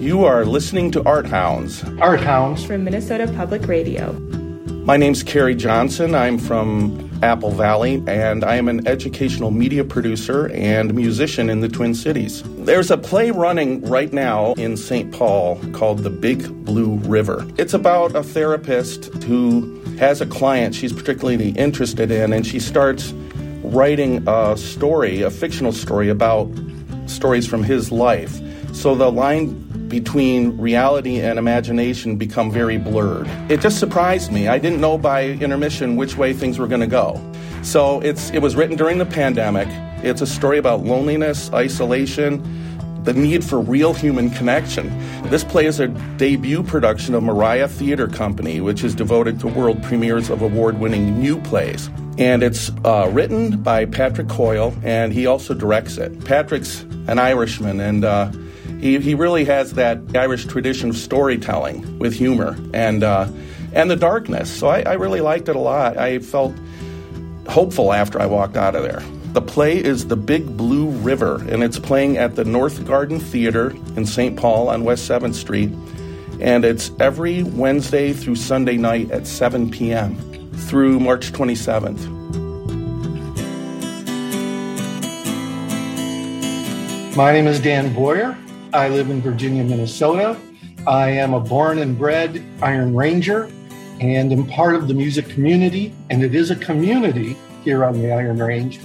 You are listening to Art Hounds. Art Hounds. From Minnesota Public Radio. My name's Kerry Johnson. I'm from Apple Valley, and I am an educational media producer and musician in the Twin Cities. There's a play running right now in St. Paul called The Big Blue River. It's about a therapist who has a client she's particularly interested in, and she starts writing a story, a fictional story about stories from his life. So the line between reality and imagination become very blurred. It just surprised me. I didn't know by intermission which way things were going to go. So it's it was written during the pandemic. It's a story about loneliness, isolation, the need for real human connection. This play is a debut production of Mariah Theater Company, which is devoted to world premieres of award winning new plays. And it's uh, written by Patrick Coyle, and he also directs it. Patrick's an Irishman, and uh, he, he really has that Irish tradition of storytelling with humor and, uh, and the darkness. So I, I really liked it a lot. I felt hopeful after I walked out of there. The play is The Big Blue River, and it's playing at the North Garden Theater in St. Paul on West 7th Street. And it's every Wednesday through Sunday night at 7 p.m. through March 27th. My name is Dan Boyer. I live in Virginia, Minnesota. I am a born and bred Iron Ranger and am part of the music community. And it is a community here on the Iron Range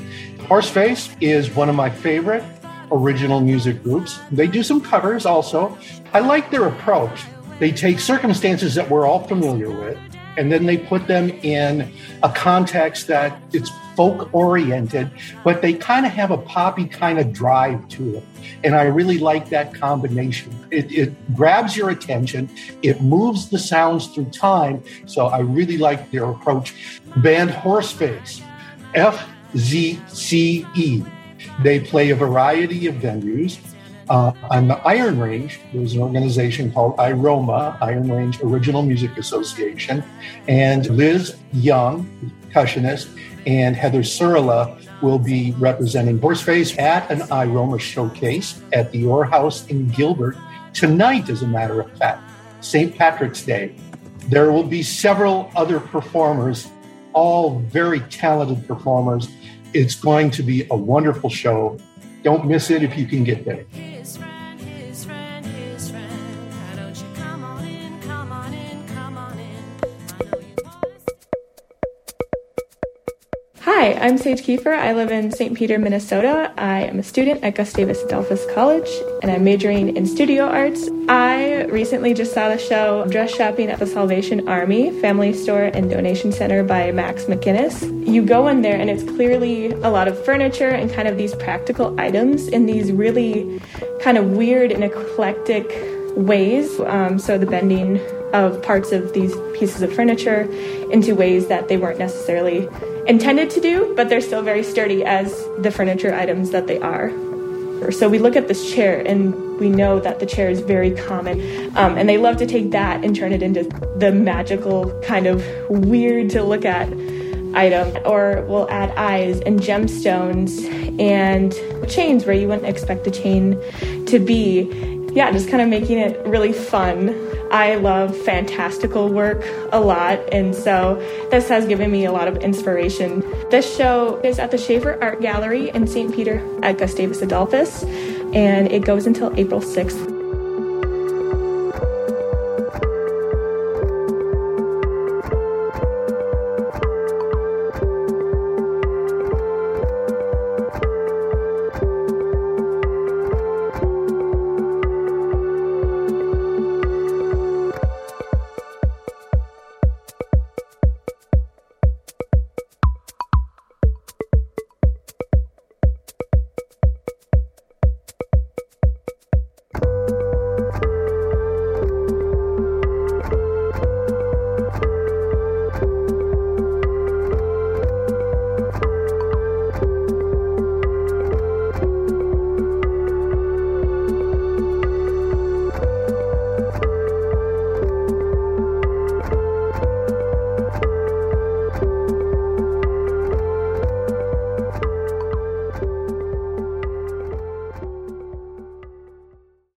Horseface is one of my favorite original music groups. They do some covers also. I like their approach. They take circumstances that we're all familiar with and then they put them in a context that it's folk oriented, but they kind of have a poppy kind of drive to it. And I really like that combination. It, it, grabs your attention, it moves the sounds through time. So I really like their approach. Band Horseface, F ZCE. They play a variety of venues. Uh, on the Iron Range, there's an organization called IROMA, Iron Range Original Music Association, and Liz Young, percussionist, and Heather Surla will be representing Horseface at an IROMA showcase at the Orr House in Gilbert tonight, as a matter of fact, St. Patrick's Day. There will be several other performers, all very talented performers it's going to be a wonderful show. Don't miss it if you can get there. Hi, I'm Sage Kiefer. I live in St. Peter, Minnesota. I am a student at Gustavus Adolphus College and I'm majoring in studio arts. I recently just saw the show Dress Shopping at the Salvation Army Family Store and Donation Center by Max McInnes. You go in there and it's clearly a lot of furniture and kind of these practical items in these really kind of weird and eclectic ways. Um, so the bending of parts of these pieces of furniture into ways that they weren't necessarily intended to do, but they're still very sturdy as the furniture items that they are. So we look at this chair and we know that the chair is very common. Um, and they love to take that and turn it into the magical, kind of weird to look at item. Or we'll add eyes and gemstones and chains where you wouldn't expect the chain to be. Yeah, just kind of making it really fun I love fantastical work a lot, and so this has given me a lot of inspiration. This show is at the Schaefer Art Gallery in St. Peter at Gustavus Adolphus, and it goes until April 6th.